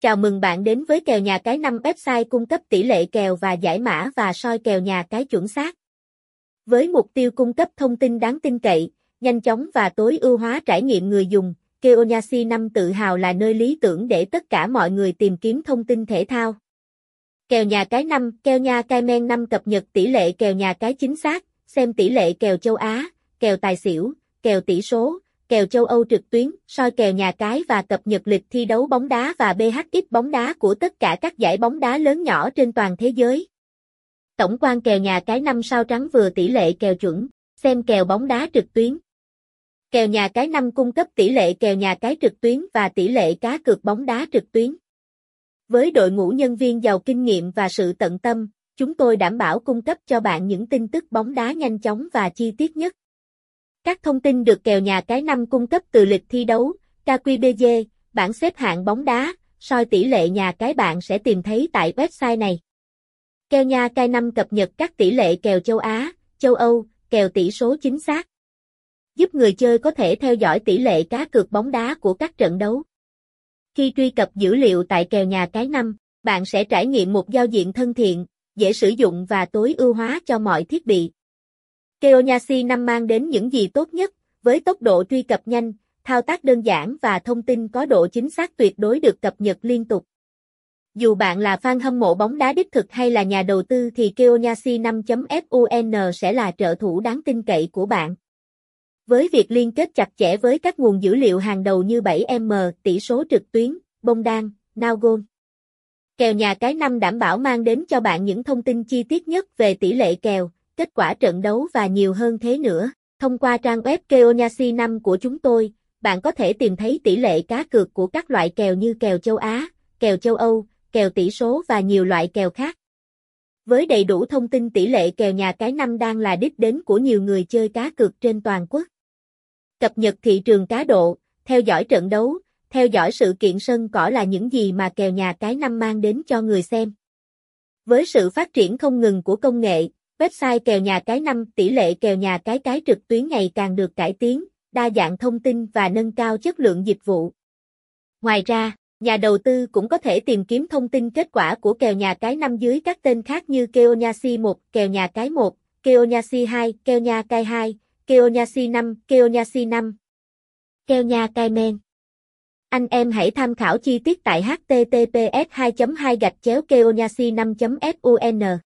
Chào mừng bạn đến với kèo nhà cái 5 website cung cấp tỷ lệ kèo và giải mã và soi kèo nhà cái chuẩn xác. Với mục tiêu cung cấp thông tin đáng tin cậy, nhanh chóng và tối ưu hóa trải nghiệm người dùng, Keonyasi 5 tự hào là nơi lý tưởng để tất cả mọi người tìm kiếm thông tin thể thao. Kèo nhà cái 5, kèo nhà cai men 5 cập nhật tỷ lệ kèo nhà cái chính xác, xem tỷ lệ kèo châu Á, kèo tài xỉu, kèo tỷ số, kèo châu Âu trực tuyến, soi kèo nhà cái và cập nhật lịch thi đấu bóng đá và BHX bóng đá của tất cả các giải bóng đá lớn nhỏ trên toàn thế giới. Tổng quan kèo nhà cái năm sao trắng vừa tỷ lệ kèo chuẩn, xem kèo bóng đá trực tuyến. Kèo nhà cái năm cung cấp tỷ lệ kèo nhà cái trực tuyến và tỷ lệ cá cược bóng đá trực tuyến. Với đội ngũ nhân viên giàu kinh nghiệm và sự tận tâm, chúng tôi đảm bảo cung cấp cho bạn những tin tức bóng đá nhanh chóng và chi tiết nhất. Các thông tin được kèo nhà cái năm cung cấp từ lịch thi đấu, KQBG, bảng xếp hạng bóng đá, soi tỷ lệ nhà cái bạn sẽ tìm thấy tại website này. Kèo nhà cái năm cập nhật các tỷ lệ kèo châu Á, châu Âu, kèo tỷ số chính xác. Giúp người chơi có thể theo dõi tỷ lệ cá cược bóng đá của các trận đấu. Khi truy cập dữ liệu tại kèo nhà cái năm, bạn sẽ trải nghiệm một giao diện thân thiện, dễ sử dụng và tối ưu hóa cho mọi thiết bị. Keonyasi 5 mang đến những gì tốt nhất, với tốc độ truy cập nhanh, thao tác đơn giản và thông tin có độ chính xác tuyệt đối được cập nhật liên tục. Dù bạn là fan hâm mộ bóng đá đích thực hay là nhà đầu tư thì Keonyasi 5.fun sẽ là trợ thủ đáng tin cậy của bạn. Với việc liên kết chặt chẽ với các nguồn dữ liệu hàng đầu như 7M, tỷ số trực tuyến, bông đan, Nowgoal. Kèo nhà cái năm đảm bảo mang đến cho bạn những thông tin chi tiết nhất về tỷ lệ kèo, kết quả trận đấu và nhiều hơn thế nữa. Thông qua trang web Keonyasi 5 của chúng tôi, bạn có thể tìm thấy tỷ lệ cá cược của các loại kèo như kèo châu Á, kèo châu Âu, kèo tỷ số và nhiều loại kèo khác. Với đầy đủ thông tin tỷ lệ kèo nhà cái năm đang là đích đến của nhiều người chơi cá cược trên toàn quốc. Cập nhật thị trường cá độ, theo dõi trận đấu, theo dõi sự kiện sân cỏ là những gì mà kèo nhà cái năm mang đến cho người xem. Với sự phát triển không ngừng của công nghệ, website kèo nhà cái năm tỷ lệ kèo nhà cái cái trực tuyến ngày càng được cải tiến, đa dạng thông tin và nâng cao chất lượng dịch vụ. Ngoài ra, nhà đầu tư cũng có thể tìm kiếm thông tin kết quả của kèo nhà cái năm dưới các tên khác như Keonyasi 1, kèo nhà cái 1, Keonyasi 2, kèo nhà cái 2, Keonyasi 5, Keonyasi 5. Kèo nhà cái men. Anh em hãy tham khảo chi tiết tại https 2 2 gạch chéo keonyasi 5 fun